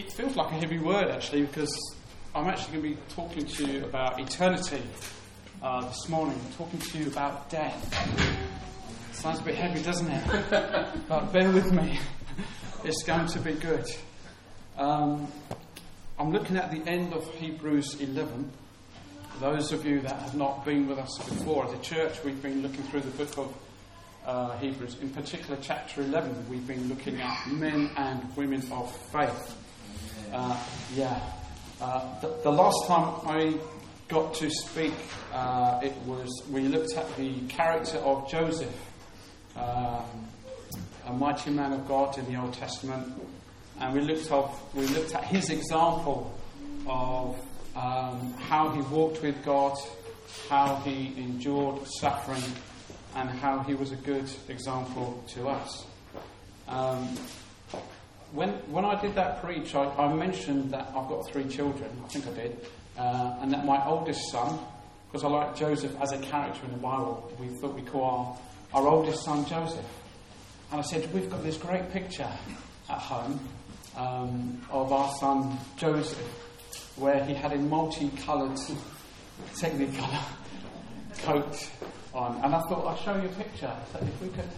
it feels like a heavy word actually because I'm actually going to be talking to you about eternity uh, this morning, talking to you about death. Sounds a bit heavy, doesn't it? but bear with me, it's going to be good. Um, I'm looking at the end of Hebrews 11. Those of you that have not been with us before as a church, we've been looking through the book of uh, Hebrews, in particular, chapter 11. We've been looking at men and women of faith. Uh, yeah. Uh, the, the, last time I got to speak, uh, it was we looked at the character of Joseph, um, a mighty man of God in the Old Testament, and we looked off, we looked at his example of um, how he walked with God, how he endured suffering, and how he was a good example to us. Um, when, when I did that preach, I, I, mentioned that I've got three children, I think I did, uh, and that my oldest son, because I like Joseph as a character in the Bible, we thought we call our, our oldest son Joseph. And I said, We've got this great picture at home um, of our son Joseph, where he had a multicoloured technicolor coat on. And I thought I'd show you a picture. So if we could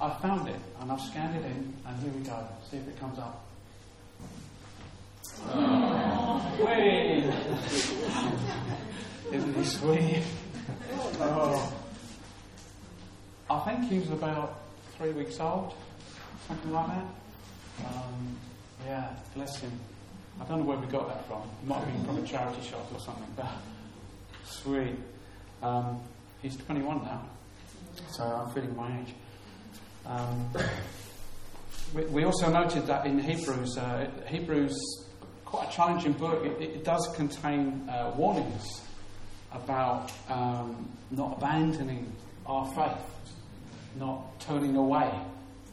I found it and I've scanned it in, and here we go. See if it comes up. Wait! Isn't he sweet? Oh. I think he was about three weeks old, something like that. Um, yeah, bless him. I don't know where we got that from. It might have been from a charity shop or something, but sweet. Um, he's 21 now, so I'm feeling my age. Um, we, we, also noted that in Hebrews, uh, Hebrews, quite a challenging book. It, it does contain uh, warnings about um, not abandoning our faith, not turning away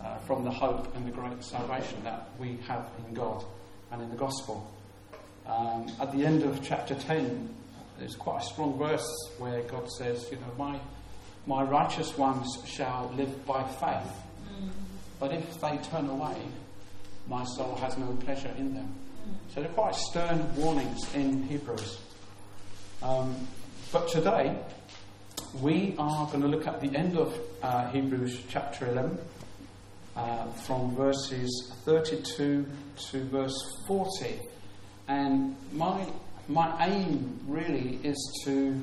uh, from the hope and the great salvation that we have in God and in the gospel. Um, at the end of chapter 10, there's quite a strong verse where God says, You know, my, my righteous ones shall live by faith. But if they turn away, my soul has no pleasure in them. So they're quite stern warnings in Hebrews. Um, but today, we are going to look at the end of uh, Hebrews chapter 11, uh, from verses 32 to verse 40. And my, my aim really is to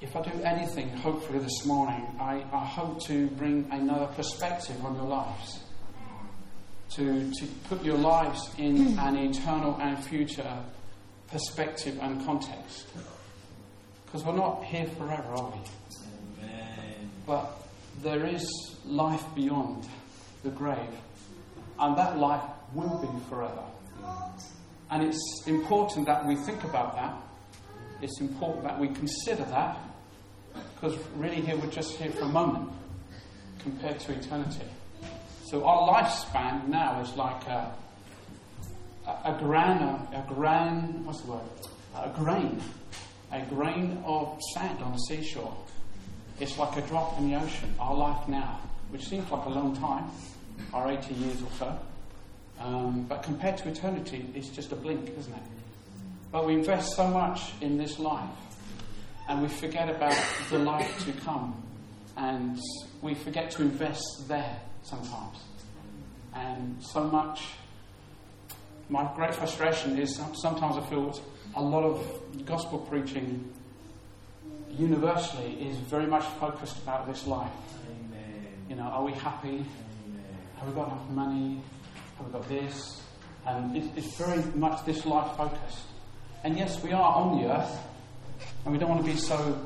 if I do anything, hopefully this morning, I, I hope to bring another perspective on your lives. To, to put your lives in hmm. an eternal and future perspective and context. Because we're not here forever, are we? Amen. But there is life beyond the grave, and that life will be forever. And it's important that we think about that. It's important that we consider that because really, here we're just here for a moment compared to eternity. So our lifespan now is like a, a, grain, a, a grain, what's the word? A grain, a grain of sand on the seashore. It's like a drop in the ocean. Our life now, which seems like a long time, our 80 years or so. Um, but compared to eternity, it's just a blink, isn't it? But we invest so much in this life and we forget about the life to come. And we forget to invest there sometimes. And so much, my great frustration is sometimes I feel a lot of gospel preaching universally is very much focused about this life. Amen. You know, are we happy? Amen. Have we got enough money? Have we got this? And it's very much this life focused. And yes, we are on the earth, and we don't want to be so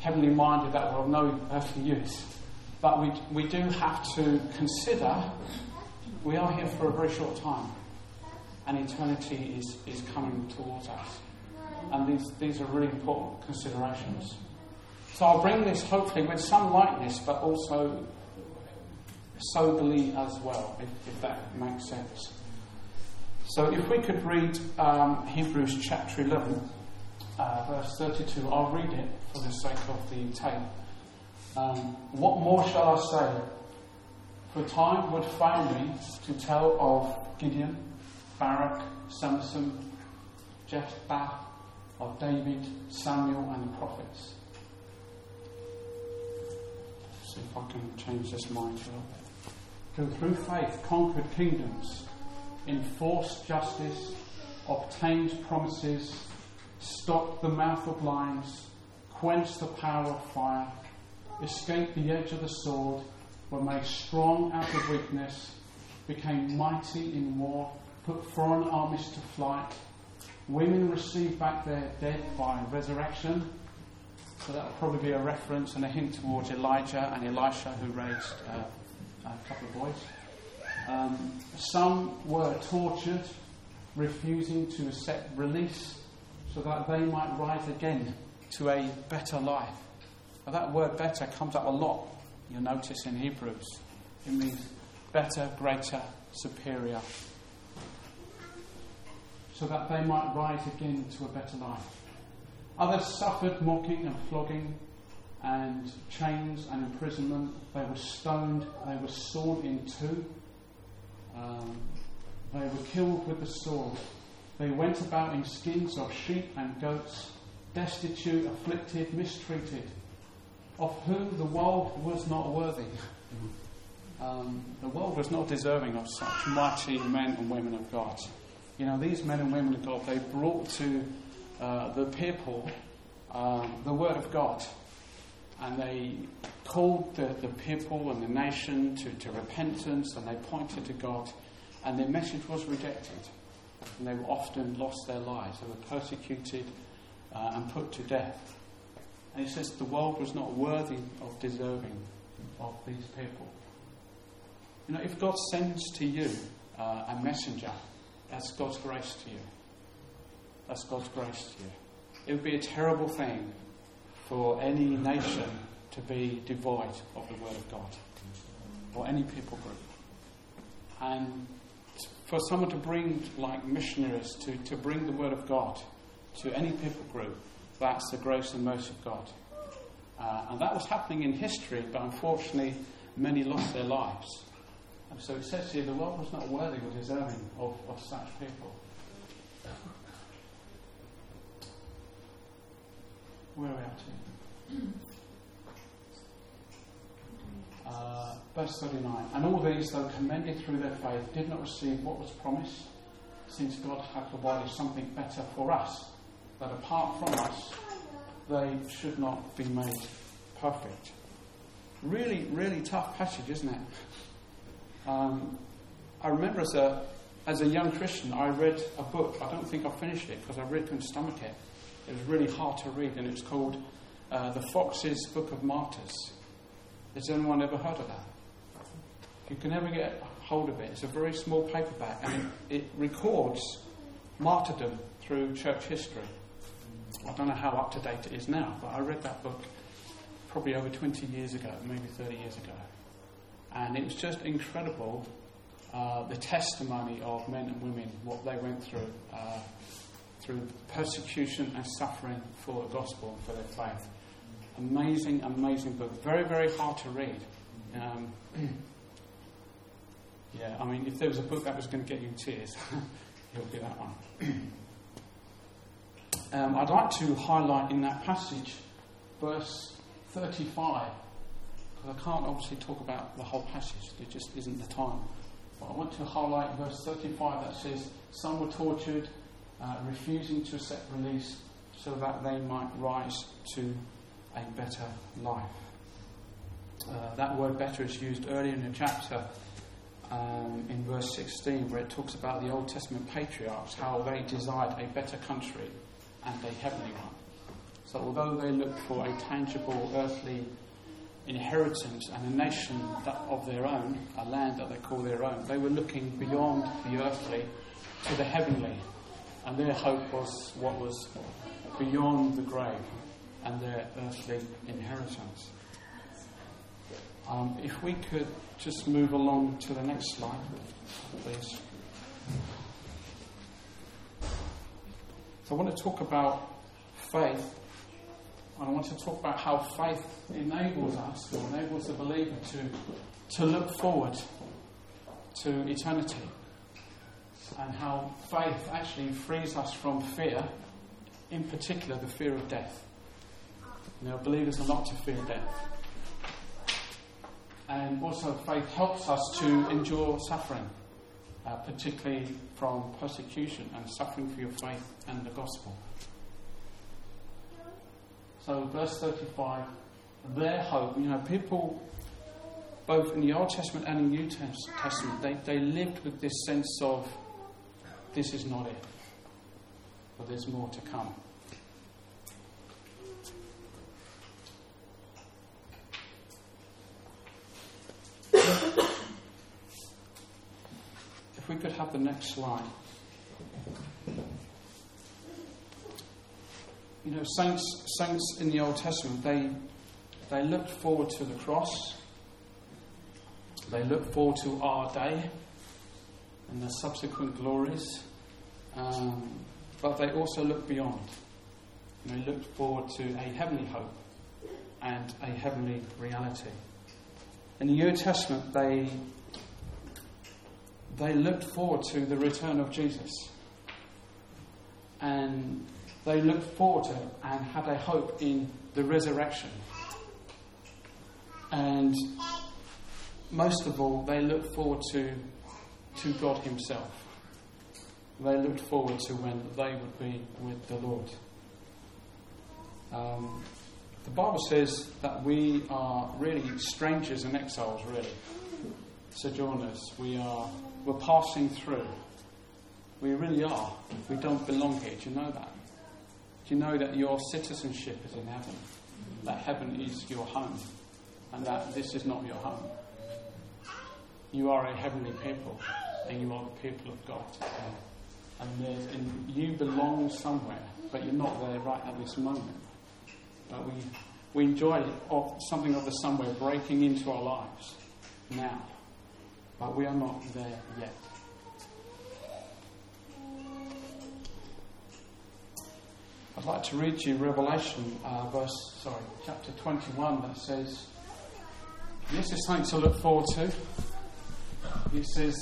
heavenly minded that we're of no earthly use. But we, we do have to consider we are here for a very short time, and eternity is, is coming towards us. And these, these are really important considerations. So I'll bring this hopefully with some lightness, but also soberly as well, if, if that makes sense. So if we could read um, Hebrews chapter 11 uh, verse 32. I'll read it for the sake of the tape. Um, what more shall I say? For time would fail me to tell of Gideon, Barak, Samson, Jephthah, of David, Samuel, and the prophets. See if I can change this mind a little bit. Who through faith conquered kingdoms, enforced justice, obtained promises, stopped the mouth of lions, quenched the power of fire, escaped the edge of the sword, were made strong out of weakness, became mighty in war, put foreign armies to flight. Women received back their dead by resurrection. So that will probably be a reference and a hint towards Elijah and Elisha, who raised uh, a couple of boys. Um, some were tortured, refusing to accept release so that they might rise again to a better life. Now, that word better comes up a lot, you'll notice in Hebrews. It means better, greater, superior. So that they might rise again to a better life. Others suffered mocking and flogging and chains and imprisonment. They were stoned, they were sawn in two. Um, they were killed with the sword. They went about in skins of sheep and goats, destitute, afflicted, mistreated, of whom the world was not worthy. Um, the world was not deserving of such mighty men and women of God. You know, these men and women of God, they brought to uh, the people um, the Word of God. And they called the, the people and the nation to, to repentance and they pointed to God. And their message was rejected and they were often lost their lives. They were persecuted uh, and put to death. And he says the world was not worthy of deserving of these people. You know, if God sends to you uh, a messenger, that's God's grace to you. That's God's grace to you. It would be a terrible thing for any nation to be devoid of the Word of God, or any people group. And for someone to bring, like missionaries, to, to bring the Word of God to any people group, that's the grace and mercy of God. Uh, and that was happening in history, but unfortunately, many lost their lives. And so it says here the world was not worthy or deserving of, of such people. Where are we at? Uh, verse 39 And all these, though commended through their faith, did not receive what was promised, since God had provided something better for us, that apart from us, they should not be made perfect. Really, really tough passage, isn't it? Um, I remember as a, as a young Christian, I read a book. I don't think I finished it because I really couldn't stomach it. It was really hard to read, and it was called uh, The Foxe's Book of Martyrs. Has anyone ever heard of that? You can never get hold of it. It's a very small paperback and it, it records martyrdom through church history. I don't know how up to date it is now, but I read that book probably over 20 years ago, maybe 30 years ago. And it was just incredible uh, the testimony of men and women, what they went through, uh, through persecution and suffering for the gospel and for their faith. Amazing, amazing book. Very, very hard to read. Um, yeah, I mean, if there was a book that was going to get you tears, it would be that one. um, I'd like to highlight in that passage verse 35, because I can't obviously talk about the whole passage, there just isn't the time. But I want to highlight verse 35 that says, Some were tortured, uh, refusing to accept release, so that they might rise to a better life. Uh, that word better is used earlier in the chapter um, in verse 16, where it talks about the Old Testament patriarchs, how they desired a better country and a heavenly one. So, although they looked for a tangible earthly inheritance and a nation of their own, a land that they call their own, they were looking beyond the earthly to the heavenly. And their hope was what was beyond the grave and their earthly inheritance. Um, if we could just move along to the next slide, please. So I want to talk about faith and I want to talk about how faith enables us, or enables the believer to, to look forward to eternity. And how faith actually frees us from fear, in particular the fear of death. You know, believers are not to fear death. And also, faith helps us to endure suffering, uh, particularly from persecution and suffering for your faith and the gospel. So, verse 35, their hope, you know, people, both in the Old Testament and in the New Testament, they, they lived with this sense of this is not it, but there's more to come. Could have the next slide. You know, saints, saints in the Old Testament, they, they looked forward to the cross. They looked forward to our day and the subsequent glories. Um, but they also looked beyond. They looked forward to a heavenly hope and a heavenly reality. In the New Testament, they, they looked forward to the return of Jesus. And they looked forward to and had a hope in the resurrection. And most of all, they looked forward to, to God Himself. They looked forward to when they would be with the Lord. Um, the Bible says that we are really strangers and exiles, really. Sojourners. We are we're passing through. We really are. We don't belong here. Do you know that? Do you know that your citizenship is in heaven? That heaven is your home, and that this is not your home. You are a heavenly people, and you are the people of God. And, and you belong somewhere, but you're not there right at this moment. But we, we enjoy something of the somewhere breaking into our lives now, but we are not there yet. I'd like to read you Revelation, uh, verse, sorry, chapter 21, that says, This is something to look forward to. He says,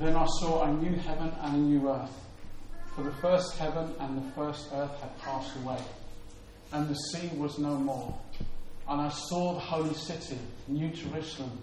Then I saw a new heaven and a new earth, for the first heaven and the first earth had passed away, and the sea was no more. And I saw the holy city, New Jerusalem,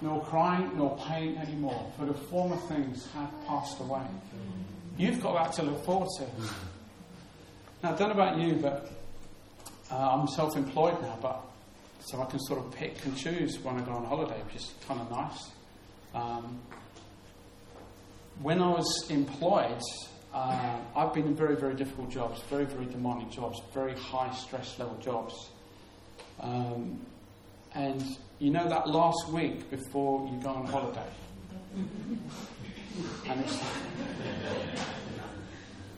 nor crying, nor pain anymore, for the former things have passed away. You've got that to look forward to. Now, I don't know about you, but uh, I'm self employed now, but so I can sort of pick and choose when I go on holiday, which is kind of nice. Um, when I was employed, uh, I've been in very, very difficult jobs, very, very demanding jobs, very high stress level jobs. Um, and you know that last week before you go on holiday? and it's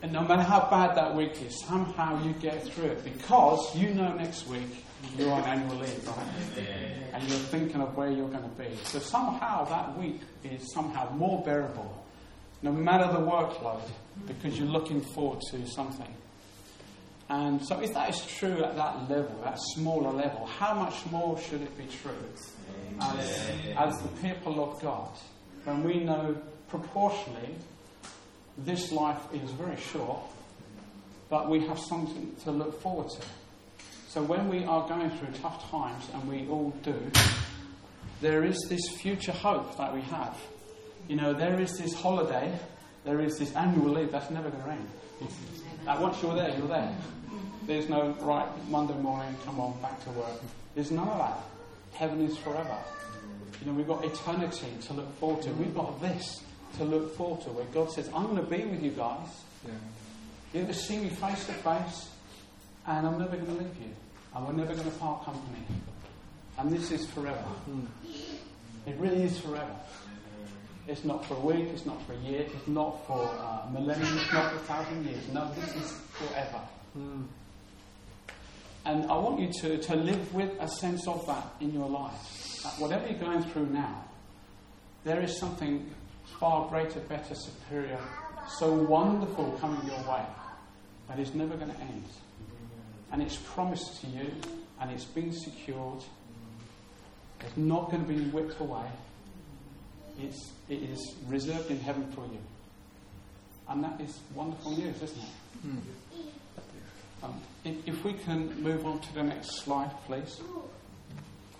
and no matter how bad that week is, somehow you get through it because you know next week you're on annual leave, right? And you're thinking of where you're going to be. So somehow that week is somehow more bearable, no matter the workload, because you're looking forward to something. And so, if that is true at that level, that smaller level, how much more should it be true as, as the people of God when we know proportionally this life is very short, but we have something to look forward to. So when we are going through tough times, and we all do, there is this future hope that we have. You know, there is this holiday, there is this annual leave that's never going to end. Once you're there, you're there. There's no, right, Monday morning, come on, back to work. There's none of that. Heaven is forever. You know, we've got eternity to look forward to. We've got this to look forward to, where God says, I'm going to be with you guys. Yeah. You're going to see me face to face, and I'm never going to leave you. And we're never going to part company. And this is forever. Hmm. It really is forever. It's not for a week, it's not for a year, it's not for a millennium, it's not for a thousand years. No, this is forever. Hmm. And I want you to, to live with a sense of that in your life. That whatever you're going through now, there is something far greater, better, superior, so wonderful coming your way that is never going to end. And it's promised to you, and it's been secured. It's not going to be whipped away. It's, it is reserved in heaven for you. And that is wonderful news, isn't it? Mm. Um, if, we can move on to the next slide, please.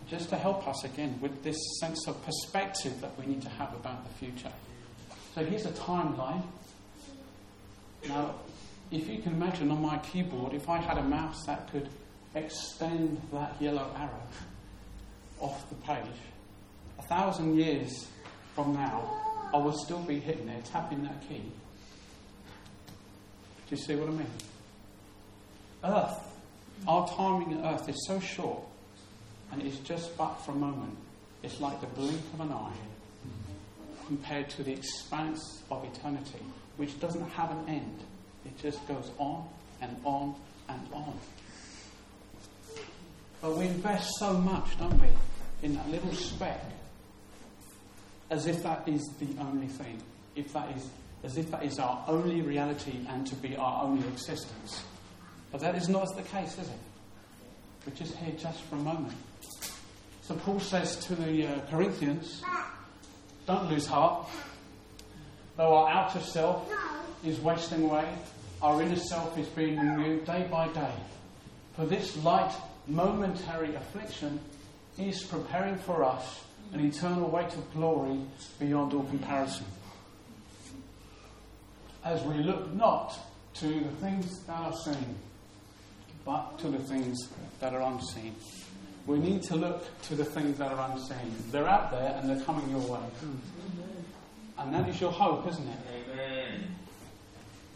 Just to help us again with this sense of perspective that we need to have about the future. So here's a timeline. Now, if you can imagine on my keyboard, if I had a mouse that could extend that yellow arrow off the page, a thousand years from now, I will still be hitting there, tapping that key. Do you see what I mean? Earth, our timing at Earth is so short, and it's just but for a moment. It's like the blink of an eye compared to the expanse of eternity, which doesn't have an end. It just goes on and on and on. But we invest so much, don't we, in that little speck, as if that is the only thing, if that is, as if that is our only reality and to be our only existence. But that is not the case, is it? We're just here just for a moment. So Paul says to the uh, Corinthians, don't lose heart. Though our outer self is wasting away, our inner self is being renewed day by day. For this light, momentary affliction is preparing for us an eternal weight of glory beyond all comparison. As we look not to the things that are seen, but to the things that are unseen. We need to look to the things that are unseen. They're out there and they're coming your way. And that is your hope, isn't it?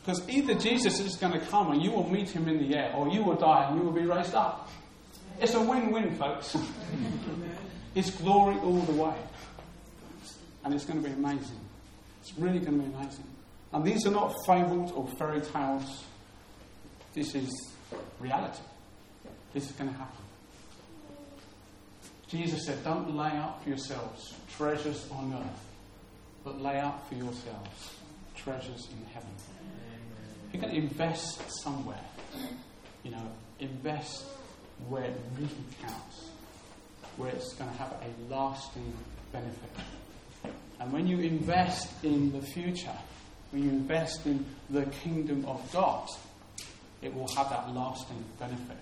Because either Jesus is going to come and you will meet him in the air, or you will die and you will be raised up. It's a win win, folks. it's glory all the way. And it's going to be amazing. It's really going to be amazing. And these are not fables or fairy tales. This is reality. This is going to happen. Jesus said, Don't lay up for yourselves treasures on earth, but lay up for yourselves treasures in heaven. You're going to invest somewhere. You know, invest where it really counts, where it's going to have a lasting benefit. And when you invest in the future, when you invest in the kingdom of God, it will have that lasting benefit.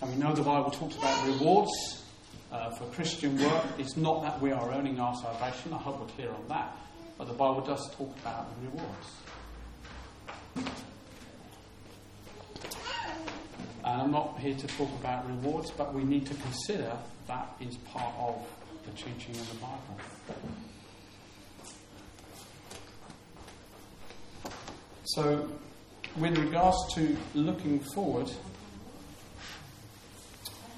And we know the Bible talks about rewards uh, for Christian work. It's not that we are earning our salvation. I hope we're clear on that. But the Bible does talk about rewards. And I'm not here to talk about rewards, but we need to consider that is part of the teaching of the Bible. So, with regards to looking forward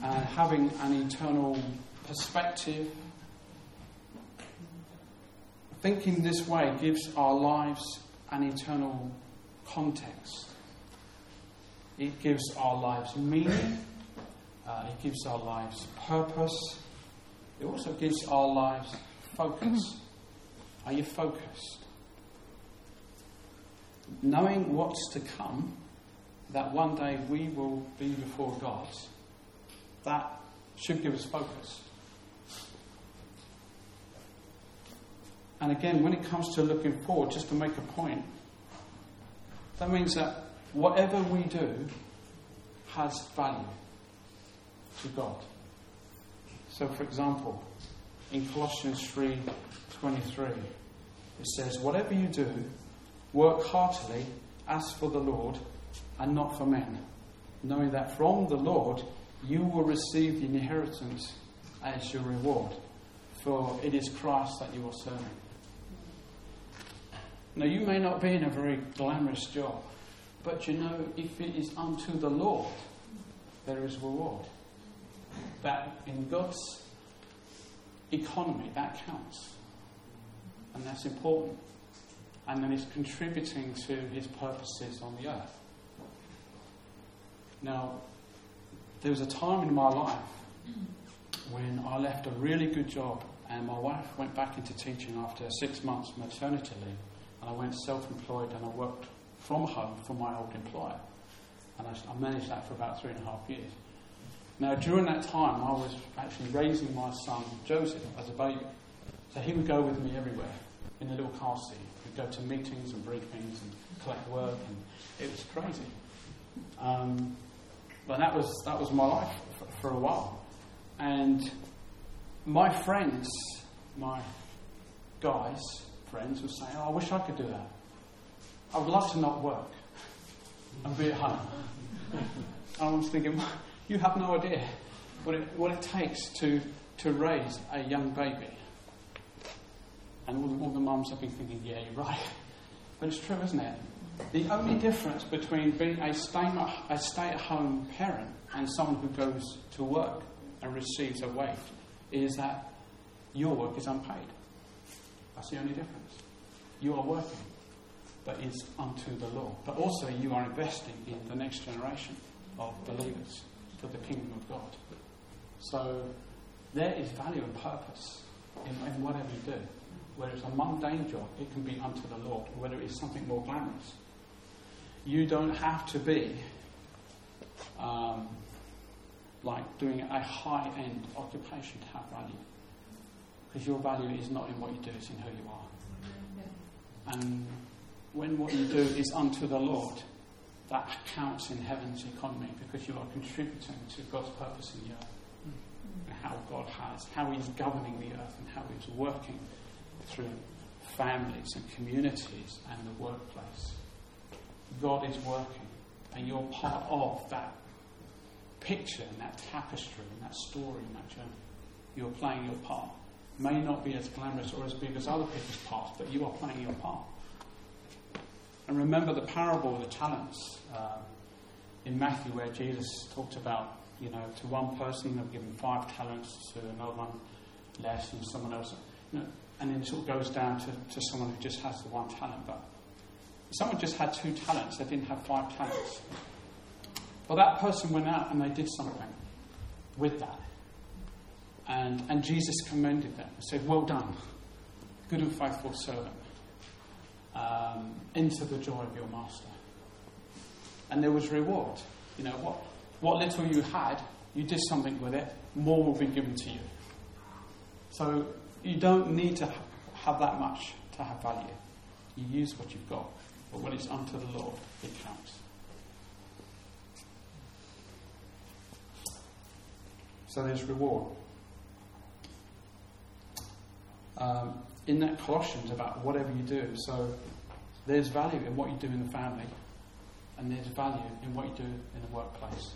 and having an eternal perspective, thinking this way gives our lives an eternal context. It gives our lives meaning, uh, it gives our lives purpose, it also gives our lives focus. Are you focused? Knowing what's to come, that one day we will be before God, that should give us focus. And again, when it comes to looking forward, just to make a point, that means that whatever we do has value to God. So, for example, in Colossians 3:23, it says, "Whatever you do, Work heartily as for the Lord and not for men, knowing that from the Lord you will receive the inheritance as your reward, for it is Christ that you are serving. Now, you may not be in a very glamorous job, but you know, if it is unto the Lord, there is reward. that in God's economy, that counts. And that's important. And then it's contributing to his purposes on the earth. Now, there was a time in my life when I left a really good job and my wife went back into teaching after six months maternity leave and I went self-employed and I worked from home for my old employer. And I, I managed that for about three and a half years. Now, during that time, I was actually raising my son Joseph as a baby. So he would go with me everywhere in a little car seat. Go to meetings and briefings and collect work, and it was crazy. Um, but that was, that was my life for, for a while. And my friends, my guys, friends, would say, Oh, I wish I could do that. I would love to not work and be at home. I was thinking, you have no idea what it, what it takes to, to raise a young baby. And all, all the mums have been thinking, yeah, you're right. But it's true, isn't it? The only difference between being a stay at home parent and someone who goes to work and receives a wage is that your work is unpaid. That's the only difference. You are working, but it's unto the Lord. But also, you are investing in the next generation of believers for the kingdom of God. So, there is value and purpose in, in whatever you do. Whether it's a mundane job, it can be unto the Lord, or whether it's something more glamorous. You don't have to be um, like doing a high end occupation to have value. Because your value is not in what you do, it's in who you are. And when what you do is unto the Lord, that counts in heaven's economy because you are contributing to God's purpose in the earth. And how God has, how He's governing the earth and how He's working through families and communities and the workplace. God is working, and you're part of that picture and that tapestry and that story and that journey. You're playing your part. May not be as glamorous or as big as other people's parts, but you are playing your part. And remember the parable of the talents uh, in Matthew, where Jesus talked about, you know, to one person they've given five talents, to another one less, and someone else. You know, and then it sort of goes down to, to someone who just has the one talent. But if someone just had two talents, they didn't have five talents. Well, that person went out and they did something with that. And, and Jesus commended them and said, Well done, good and faithful servant. Um, into the joy of your master. And there was reward. You know, what, what little you had, you did something with it, more will be given to you. So you don't need to have that much to have value. You use what you've got. But when it's unto the Lord, it counts. So there's reward. Um, in that Colossians about whatever you do. So there's value in what you do in the family, and there's value in what you do in the workplace.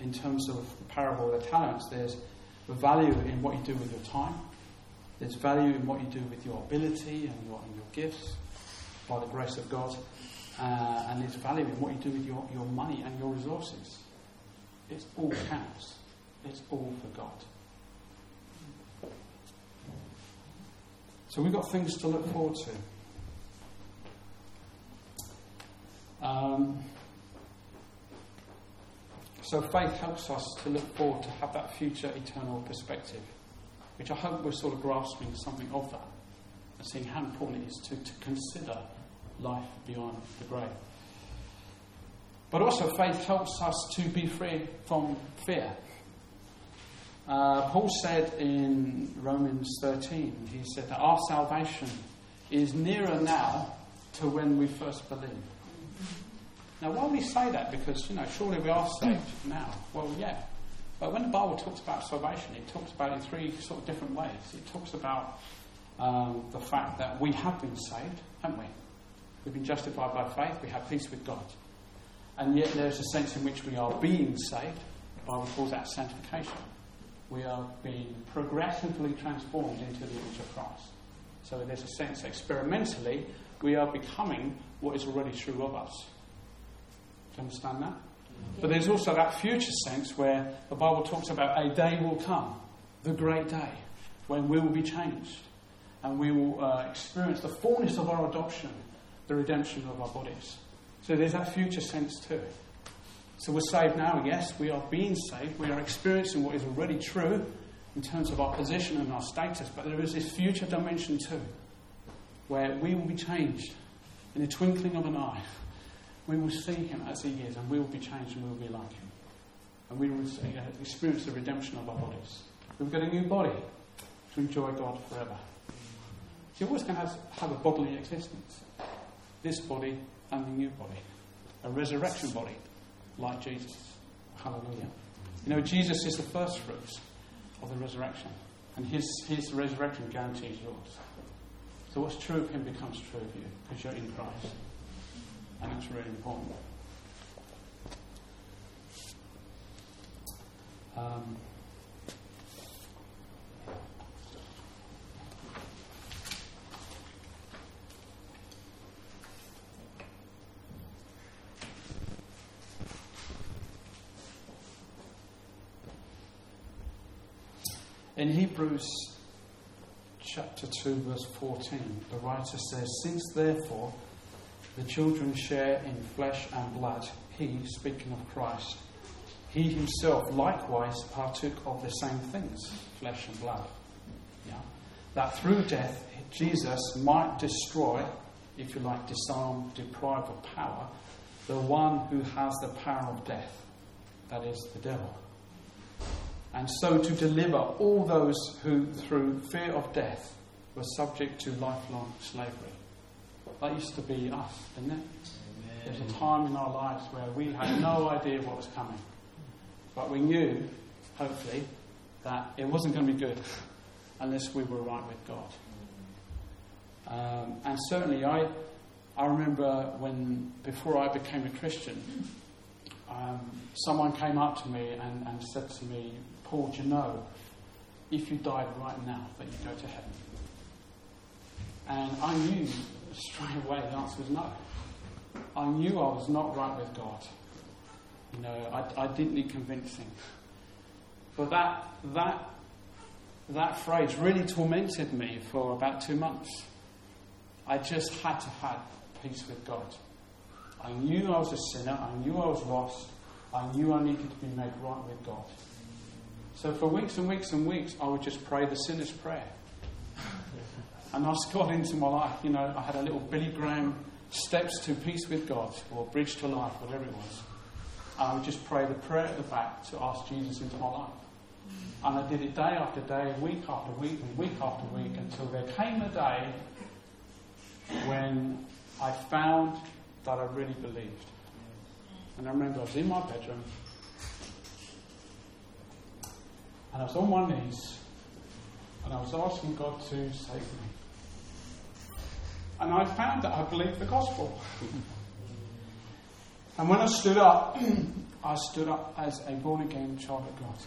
In terms of the parable of the talents, there's value in what you do with your time, there's value in what you do with your ability and your, and your gifts by the grace of God. Uh, and there's value in what you do with your, your money and your resources. It all counts. It's all for God. So we've got things to look forward to. Um, so faith helps us to look forward to have that future eternal perspective which I hope we're sort of grasping something of that and seeing how important it is to, to consider life beyond the grave. But also, faith helps us to be free from fear. Uh, Paul said in Romans 13, he said that our salvation is nearer now to when we first believed. Now, why would he say that? Because, you know, surely we are saved now. Well, yeah, but when the Bible talks about salvation, it talks about it in three sort of different ways. It talks about um, the fact that we have been saved, haven't we? We've been justified by faith, we have peace with God. And yet there's a sense in which we are being saved. The Bible calls that sanctification. We are being progressively transformed into the image of Christ. So there's a sense experimentally we are becoming what is already true of us. Do you understand that? But there's also that future sense where the Bible talks about a day will come, the great day, when we will be changed and we will uh, experience the fullness of our adoption, the redemption of our bodies. So there's that future sense too. So we're saved now, yes, we are being saved, we are experiencing what is already true in terms of our position and our status, but there is this future dimension too, where we will be changed in the twinkling of an eye we will see him as he is, and we will be changed and we will be like him. And we will uh, experience the redemption of our bodies. We've got a new body to enjoy God forever. So you're always going to have, have a bodily existence. This body and the new body. A resurrection body, like Jesus. Hallelujah. You know, Jesus is the first fruits of the resurrection. And his, his resurrection guarantees yours. So what's true of him becomes true of you because you're in Christ and it's really important. Um, in Hebrews chapter 2, verse 14, the writer says, Since therefore the children share in flesh and blood. He, speaking of Christ, he himself likewise partook of the same things, flesh and blood. Yeah? That through death, Jesus might destroy, if you like, disarm, deprive of power, the one who has the power of death, that is, the devil. And so to deliver all those who, through fear of death, were subject to lifelong slavery. That used to be us, didn't it? There's a time in our lives where we had no idea what was coming. But we knew, hopefully, that it wasn't going to be good unless we were right with God. Um, and certainly, I, I remember when, before I became a Christian, um, someone came up to me and, and said to me, Paul, do you know, if you died right now, that you'd go to heaven? And I knew straight away the answer was no. I knew I was not right with God. You know, I, I didn't need convincing. But that, that, that phrase really tormented me for about two months. I just had to have peace with God. I knew I was a sinner. I knew I was lost. I knew I needed to be made right with God. So for weeks and weeks and weeks, I would just pray the sinner's prayer and asked God into my life. You know, I had a little Billy Graham steps to peace with God or bridge to life, whatever it was. I would just pray the prayer at the back to ask Jesus into my life. And I did it day after day, week after week, and week after week until there came a day when I found that I really believed. And I remember I was in my bedroom and I was on my knees and I was asking God to save me. And I found that I believed the gospel. and when I stood up, I stood up as a born again child of God.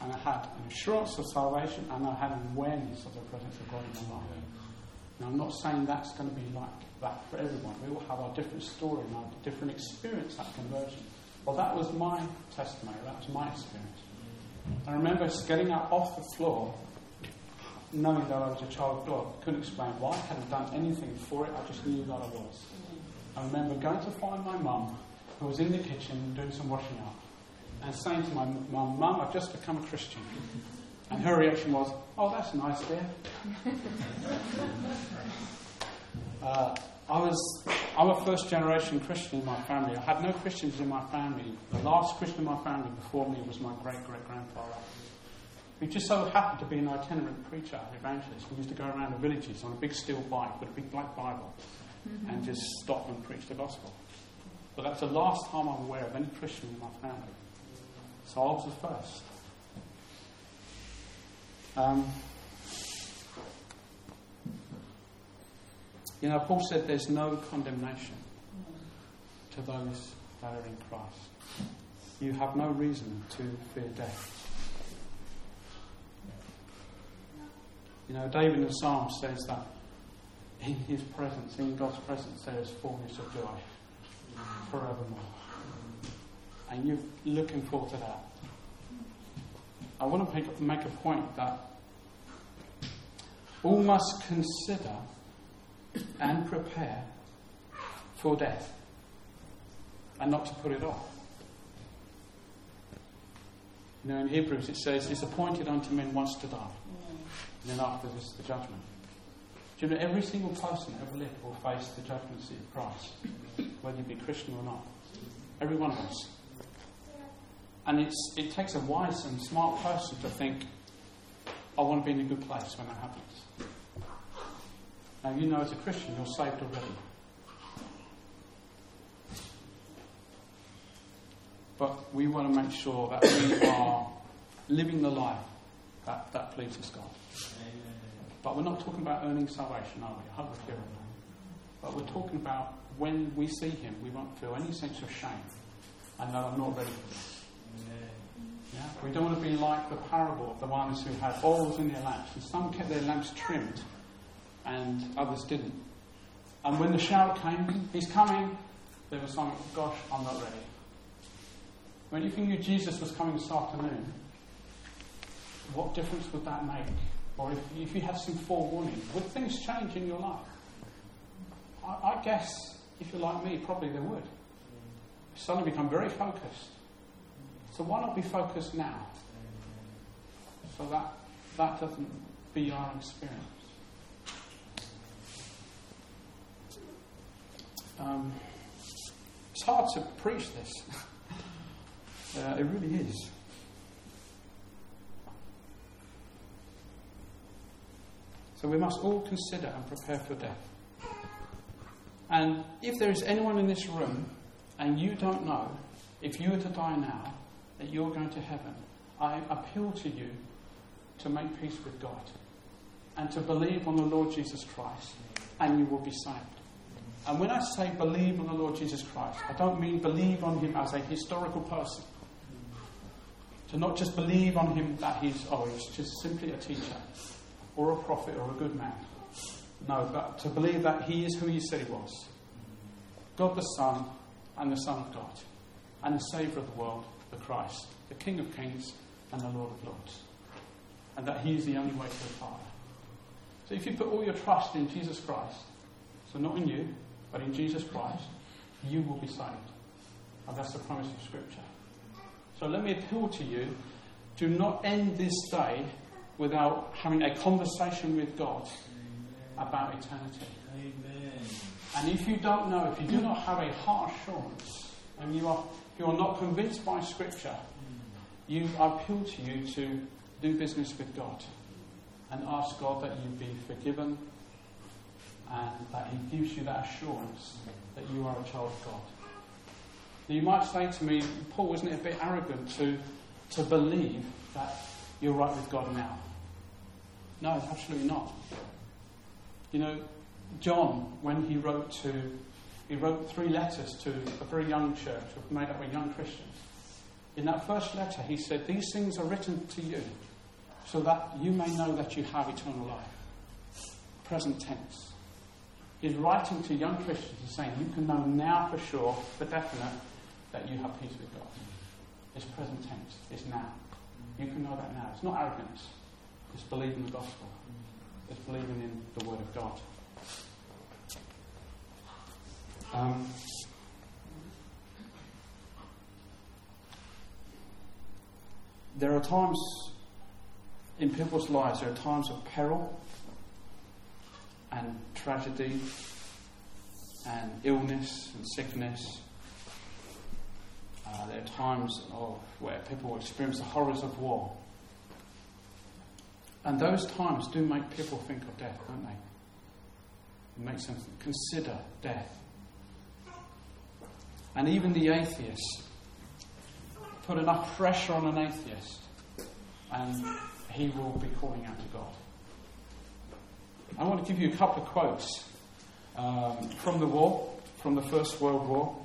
And I had an assurance of salvation and I had an awareness of the presence of God in my life. Now, I'm not saying that's going to be like that for everyone. We all have our different story and our different experience at conversion. Well, that was my testimony, that was my experience. I remember getting up off the floor knowing that I was a child of God. Couldn't explain why. I hadn't done anything for it. I just knew that I was. I remember going to find my mum, who was in the kitchen doing some washing up, and saying to my mum, Mum, I've just become a Christian. And her reaction was, Oh, that's nice, dear. uh, I was, I'm a first generation Christian in my family. I had no Christians in my family. The last Christian in my family before me was my great great grandfather who just so happened to be an itinerant preacher, an evangelist, who used to go around the villages on a big steel bike with a big black Bible mm-hmm. and just stop and preach the gospel. But that's the last time I'm aware of any Christian in my family. So I was the first. Um, you know, Paul said there's no condemnation to those that are in Christ. You have no reason to fear death. You know, David in the Psalm says that in his presence, in God's presence, there is fullness of joy. forevermore. And you're looking forward to that. I want to make, make a point that all must consider and prepare for death and not to put it off. You know, in Hebrews it says, It's appointed unto men once to die, and then after this, is the judgment. Do you know, every single person ever lived will face the judgment seat of Christ, whether you be Christian or not. Every one of us. And it's, it takes a wise and smart person to think, I want to be in a good place when that happens. Now, you know as a Christian, you're saved already. But we want to make sure that we are living the life that, that pleases God. But we're not talking about earning salvation, are we? I hope we're clear on that. But we're talking about when we see Him, we won't feel any sense of shame. and know I'm not ready for this. Yeah? We don't want to be like the parable of the ones who had oils in their lamps, and some kept their lamps trimmed, and others didn't. And when the shout came, He's coming, there was something, gosh, I'm not ready. When you think Jesus was coming this afternoon, what difference would that make? Or if, if you had some forewarning, would things change in your life? I, I guess, if you're like me, probably they would. You suddenly become very focused. So why not be focused now? So that that doesn't be our experience. Um, it's hard to preach this. uh, it really is. So we must all consider and prepare for death. And if there is anyone in this room and you don't know, if you were to die now, that you're going to heaven, I appeal to you to make peace with God and to believe on the Lord Jesus Christ, and you will be saved. And when I say believe on the Lord Jesus Christ, I don't mean believe on him as a historical person. To not just believe on him that he's, oh, he's just simply a teacher or a prophet or a good man. No, but to believe that he is who he said he was God the Son and the Son of God, and the Saviour of the world, the Christ, the King of kings and the Lord of lords. And that he is the only way to the Father. So if you put all your trust in Jesus Christ, so not in you, but in Jesus Christ, you will be saved. And that's the promise of Scripture. So let me appeal to you do not end this day without having a conversation with God about eternity. Amen. And if you don't know, if you do not have a heart assurance, and you are, you are not convinced by Scripture, hmm. you I appeal to you to do business with God and ask God that you be forgiven and that He gives you that assurance that you are a child of God. Now you might say to me, Paul, isn't it a bit arrogant to, to believe that you're right with God now? No, absolutely not. You know, John, when he wrote to, he wrote three letters to a very young church made up of young Christians. In that first letter, he said, These things are written to you so that you may know that you have eternal life. Present tense. He's writing to young Christians and saying, You can know now for sure, for definite, that you have peace with God. It's present tense. It's now. You can know that now. It's not arrogance. It's believing the gospel. It's believing in the word of God. Um, there are times in people's lives, there are times of peril and tragedy and illness and sickness. Uh, there are times of where people experience the horrors of war. And those times do make people think of death, don't they? It makes them consider death. And even the atheist, put enough pressure on an atheist, and he will be calling out to God. I want to give you a couple of quotes um, from the war, from the First World War.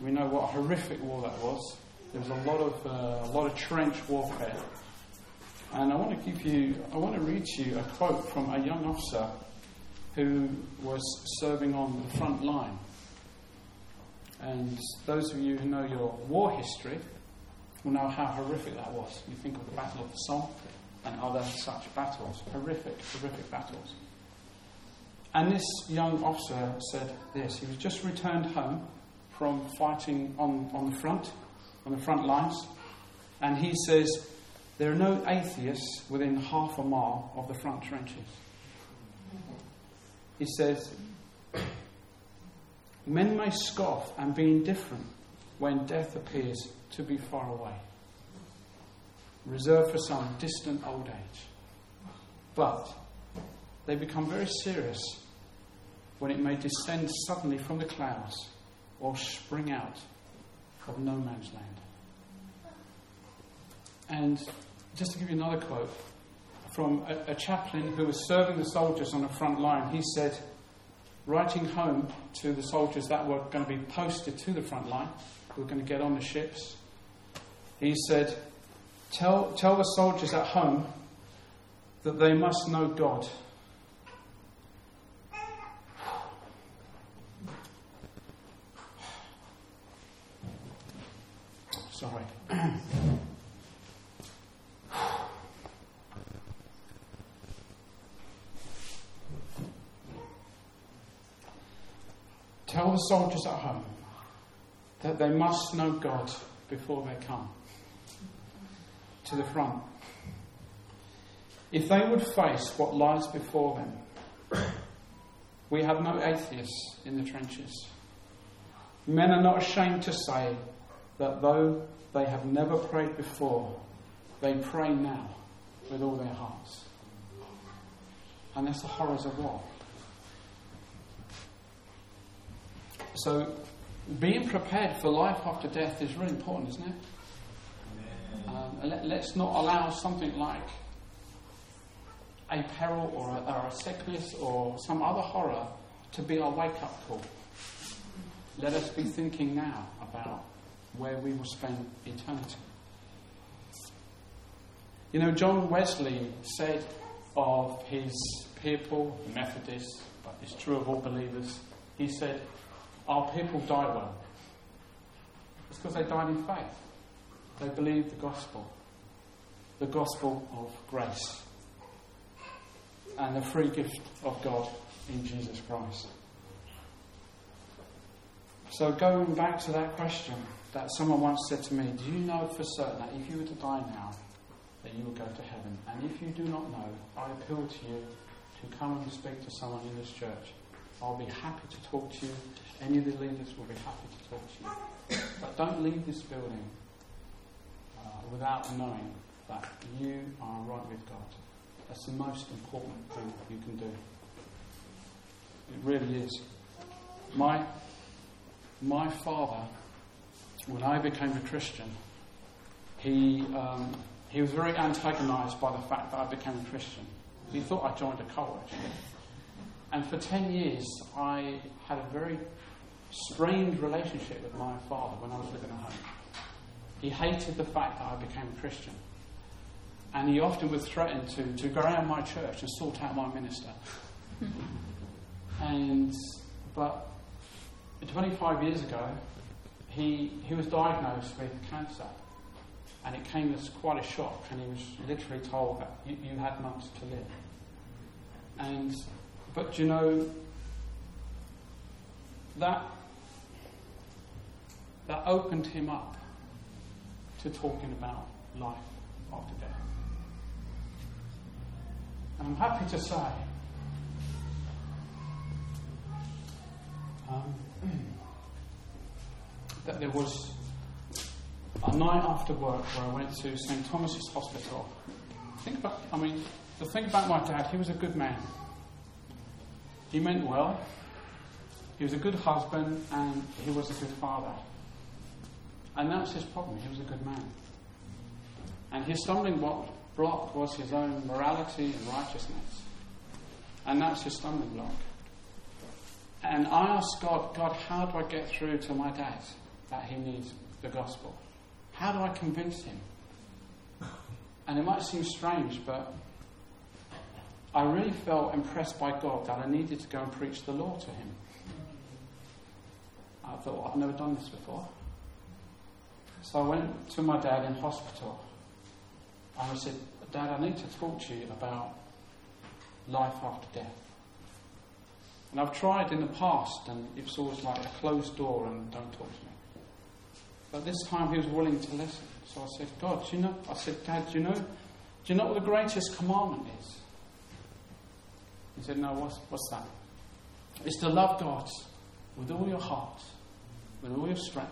We know what a horrific war that was. There was a lot of uh, a lot of trench warfare, and I want to give you, I want to read to you a quote from a young officer who was serving on the front line. And those of you who know your war history will know how horrific that was. You think of the Battle of the Somme and other such battles. Horrific, horrific battles. And this young officer said this. He was just returned home from fighting on, on the front, on the front lines. And he says, There are no atheists within half a mile of the front trenches. He says, Men may scoff and be indifferent when death appears to be far away, reserved for some distant old age. But they become very serious when it may descend suddenly from the clouds or spring out of no man's land. And just to give you another quote from a, a, chaplain who was serving the soldiers on the front line, he said, writing home to the soldiers that were going to be posted to the front line, who were going to get on the ships, he said, Tell, tell the soldiers at home that they must know God Sorry. Tell the soldiers at home that they must know God before they come to the front. If they would face what lies before them, we have no atheists in the trenches. Men are not ashamed to say that though they have never prayed before, they pray now with all their hearts. And that's the horrors of war. So, being prepared for life after death is really important, isn't it? Um, let, us not allow something like a peril or a, or a sickness or some other horror to be our wake up call. Let us be thinking now about where we will spend eternity. You know, John Wesley said of his people, Methodists, but it's true of all believers, he said, Our people die well. It's because they died in faith. They believed the gospel, the gospel of grace, and the free gift of God in Jesus Christ. So, going back to that question, that someone once said to me, Do you know for certain that if you were to die now, that you would go to heaven? And if you do not know, I appeal to you to come and speak to someone in this church. I'll be happy to talk to you. Any of the leaders will be happy to talk to you. But don't leave this building uh, without knowing that you are right with God. That's the most important thing you can do. It really is. My, my father when I became a Christian, he, um, he was very antagonized by the fact that I became a Christian. He thought I joined a cult, actually. And for 10 years, I had a very strained relationship with my father when I was living at home. He hated the fact that I became a Christian. And he often would threaten to, to go around my church and sort out my minister. and, but 25 years ago, he, he was diagnosed with cancer. And it came as quite a shock, and he was literally told that you, you had months to live. And, but you know, that, that opened him up to talking about life after death. And I'm happy to say um, that there was a night after work where I went to St Thomas's Hospital. Think about, I mean, the thing about my dad, he was a good man. He meant well. He was a good husband and he was a good father. And that's his problem. He was a good man. And his stumbling block was his own morality and righteousness. And that's his stumbling block. And I asked God, God, how do I get through to my dad? that he needs the gospel. How do I convince him? And it might seem strange, but I really felt impressed by God that I needed to go and preach the law to him. I thought, I've never done this before. So I went to my dad in hospital and I said, Dad, I need to talk to you about life after death. And I've tried in the past, and it's always like a closed door and don't talk to me. But this time he was willing to listen. So I said, God, do you know? I said, Dad, do you know? Do you know what the greatest commandment is? He said, No, what's, what's that? It's to love God with all your heart, with all your strength,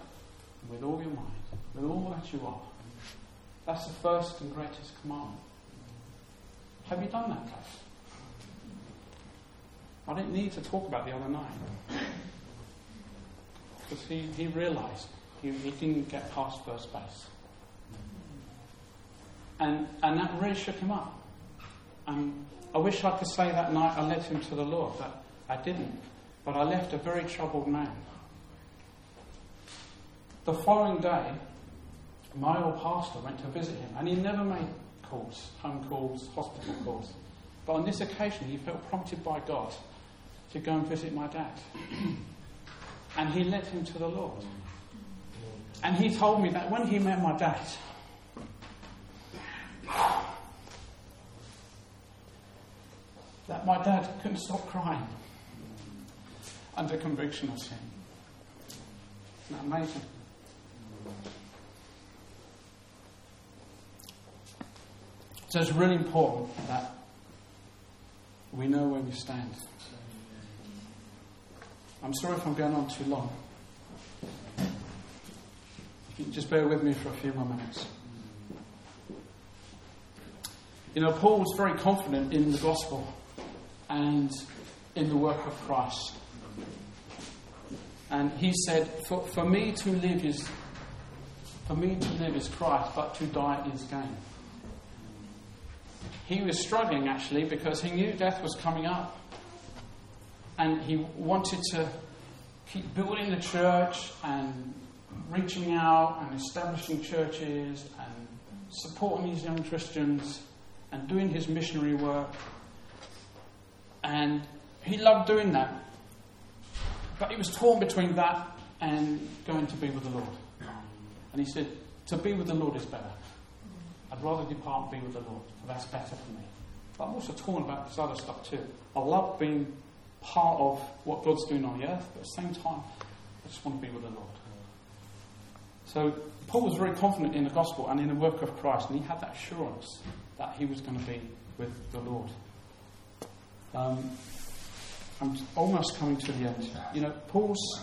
with all your mind, with all that you are. That's the first and greatest commandment. Have you done that, guys? I didn't need to talk about the other nine. Because he, he realised he, he didn't get past first base. And, and that really shook him up. And I wish I could say that night I led him to the Lord, but I didn't. But I left a very troubled man. The following day, my old pastor went to visit him, and he never made calls, home calls, hospital calls. But on this occasion, he felt prompted by God to go and visit my dad. and he led him to the Lord. And he told me that when he met my dad, that my dad couldn't stop crying under conviction of sin. Isn't that amazing? So it's really important that we know where we stand. I'm sorry if I'm going on too long. Just bear with me for a few more minutes. You know, Paul was very confident in the gospel and in the work of Christ. And he said, for, for me to live is for me to live is Christ, but to die is gain. He was struggling actually because he knew death was coming up. And he wanted to keep building the church and reaching out and establishing churches and supporting these young Christians and doing his missionary work. And he loved doing that. But he was torn between that and going to be with the Lord. And he said, To be with the Lord is better. I'd rather depart and be with the Lord, for that's better for me. But I'm also torn about this other stuff too. I love being part of what God's doing on the earth, but at the same time, I just want to be with the Lord. So Paul was very confident in the gospel and in the work of Christ, and he had that assurance that he was going to be with the Lord. Um, I'm almost coming to the end. You know, Paul's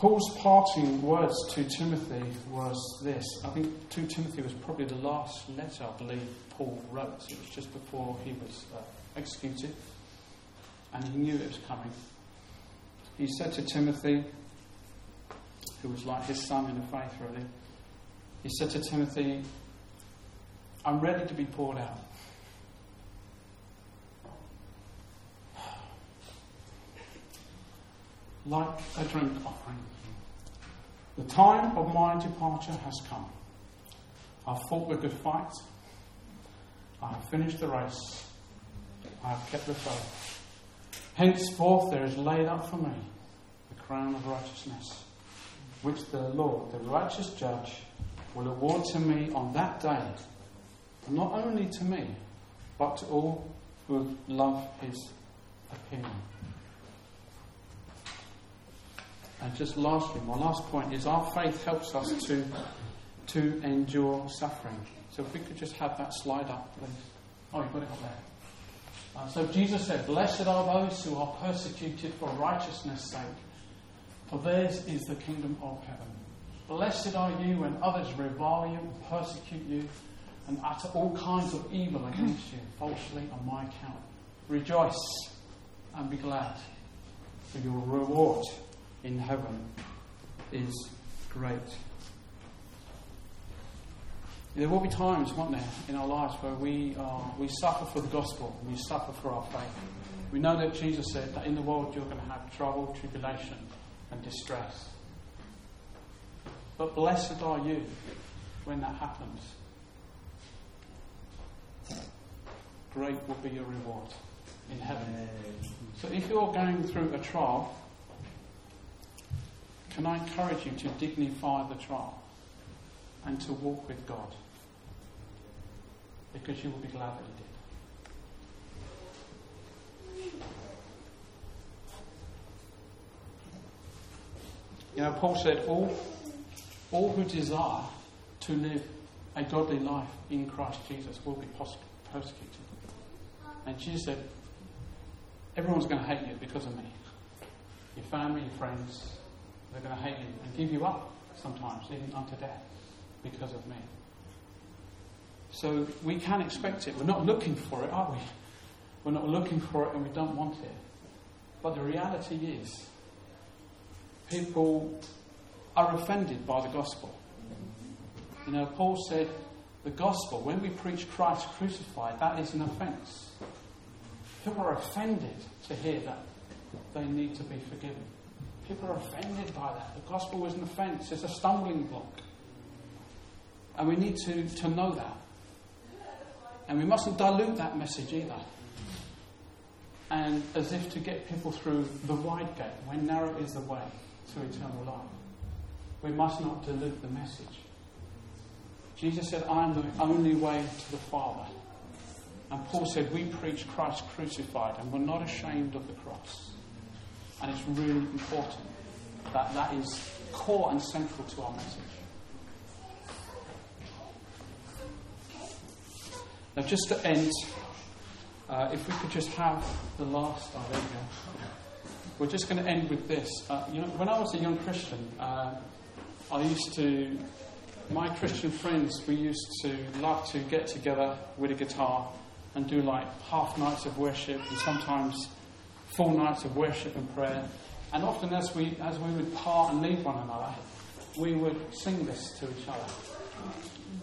Paul's parting words to Timothy was this. I think 2 Timothy was probably the last letter I believe Paul wrote. It was just before he was uh, executed, and he knew it was coming. He said to Timothy, who was like his son in the faith, really, he said to Timothy, I'm ready to be poured out. Like a drink offering. The time of my departure has come. I've fought the good fight. I have finished the race. I have kept the faith. Henceforth there is laid up for me the crown of righteousness, which the Lord, the righteous judge, will award to me on that day, and not only to me, but to all who love his opinion. And just lastly, my last point is our faith helps us to, to endure suffering. So if we could just have that slide up, please. Oh, you've got it up there. Uh, so Jesus said, Blessed are those who are persecuted for righteousness' sake, for theirs is the kingdom of heaven. Blessed are you when others revile you and persecute you and utter all kinds of evil against you falsely on my account. Rejoice and be glad, for your reward in heaven is great. There will be times, won't there, in our lives where we, are, we suffer for the gospel, we suffer for our faith. We know that Jesus said that in the world you're going to have trouble, tribulation, and distress. But blessed are you when that happens. Great will be your reward in heaven. So if you're going through a trial, can I encourage you to dignify the trial and to walk with God? Because you will be glad that you did. You know, Paul said, all, all who desire to live a godly life in Christ Jesus will be persecuted. And Jesus said, everyone's going to hate you because of me. Your family, your friends, they're going to hate you and give you up sometimes, even unto death, because of me. So we can expect it. We're not looking for it, are we? We're not looking for it and we don't want it. But the reality is, people are offended by the gospel. You know, Paul said, the gospel, when we preach Christ crucified, that is an offence. People are offended to hear that they need to be forgiven. People are offended by that. The gospel is an offence, it's a stumbling block. And we need to, to know that. And we mustn't dilute that message either. And as if to get people through the wide gate, when narrow is the way to eternal life. We must not dilute the message. Jesus said, I am the only way to the Father. And Paul said, We preach Christ crucified, and we're not ashamed of the cross. And it's really important that that is core and central to our message. Now, just to end, uh, if we could just have the last. Oh, there we go. We're just going to end with this. Uh, you know, when I was a young Christian, uh, I used to, my Christian friends, we used to love to get together with a guitar and do like half nights of worship and sometimes full nights of worship and prayer. And often, as we, as we would part and leave one another, we would sing this to each other.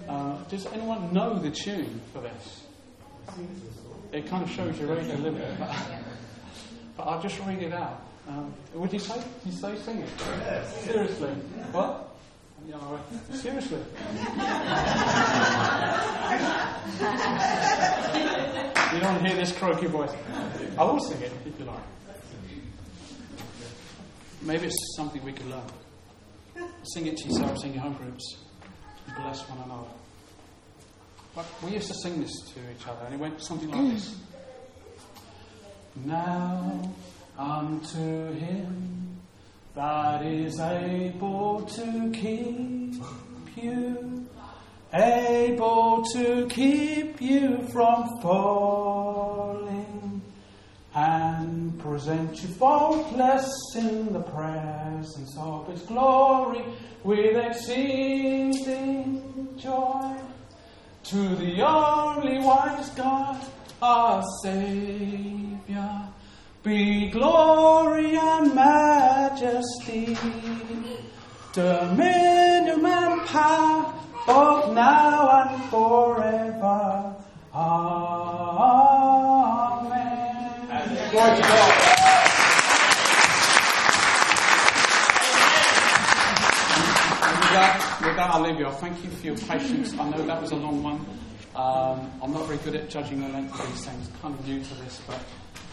Uh, does anyone know the tune for this? It kind of shows you ready a little bit, but, but I'll just read it out. Um, would you say? You say sing it? Yes. Seriously? What? Seriously? you don't hear this croaky voice. I will sing it if you like. Maybe it's something we could learn. Sing it to yourself, sing your home groups, bless one another. But we used to sing this to each other, and it went something like this. Now unto him that is able to keep you, able to keep you from falling, and present you faultless in the presence of his glory with exceeding joy. To the only wise God, our Saviour be glory and majesty, dominion and power, both now and forever. Amen. Glory to God. With that, with that, I'll leave you. Thank you for your patience. I know that was a long one. Um, I'm not very good at judging the length of these things. Kind of new to this, but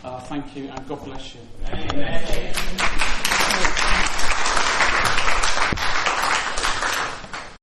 uh, thank you and God bless you. Amen.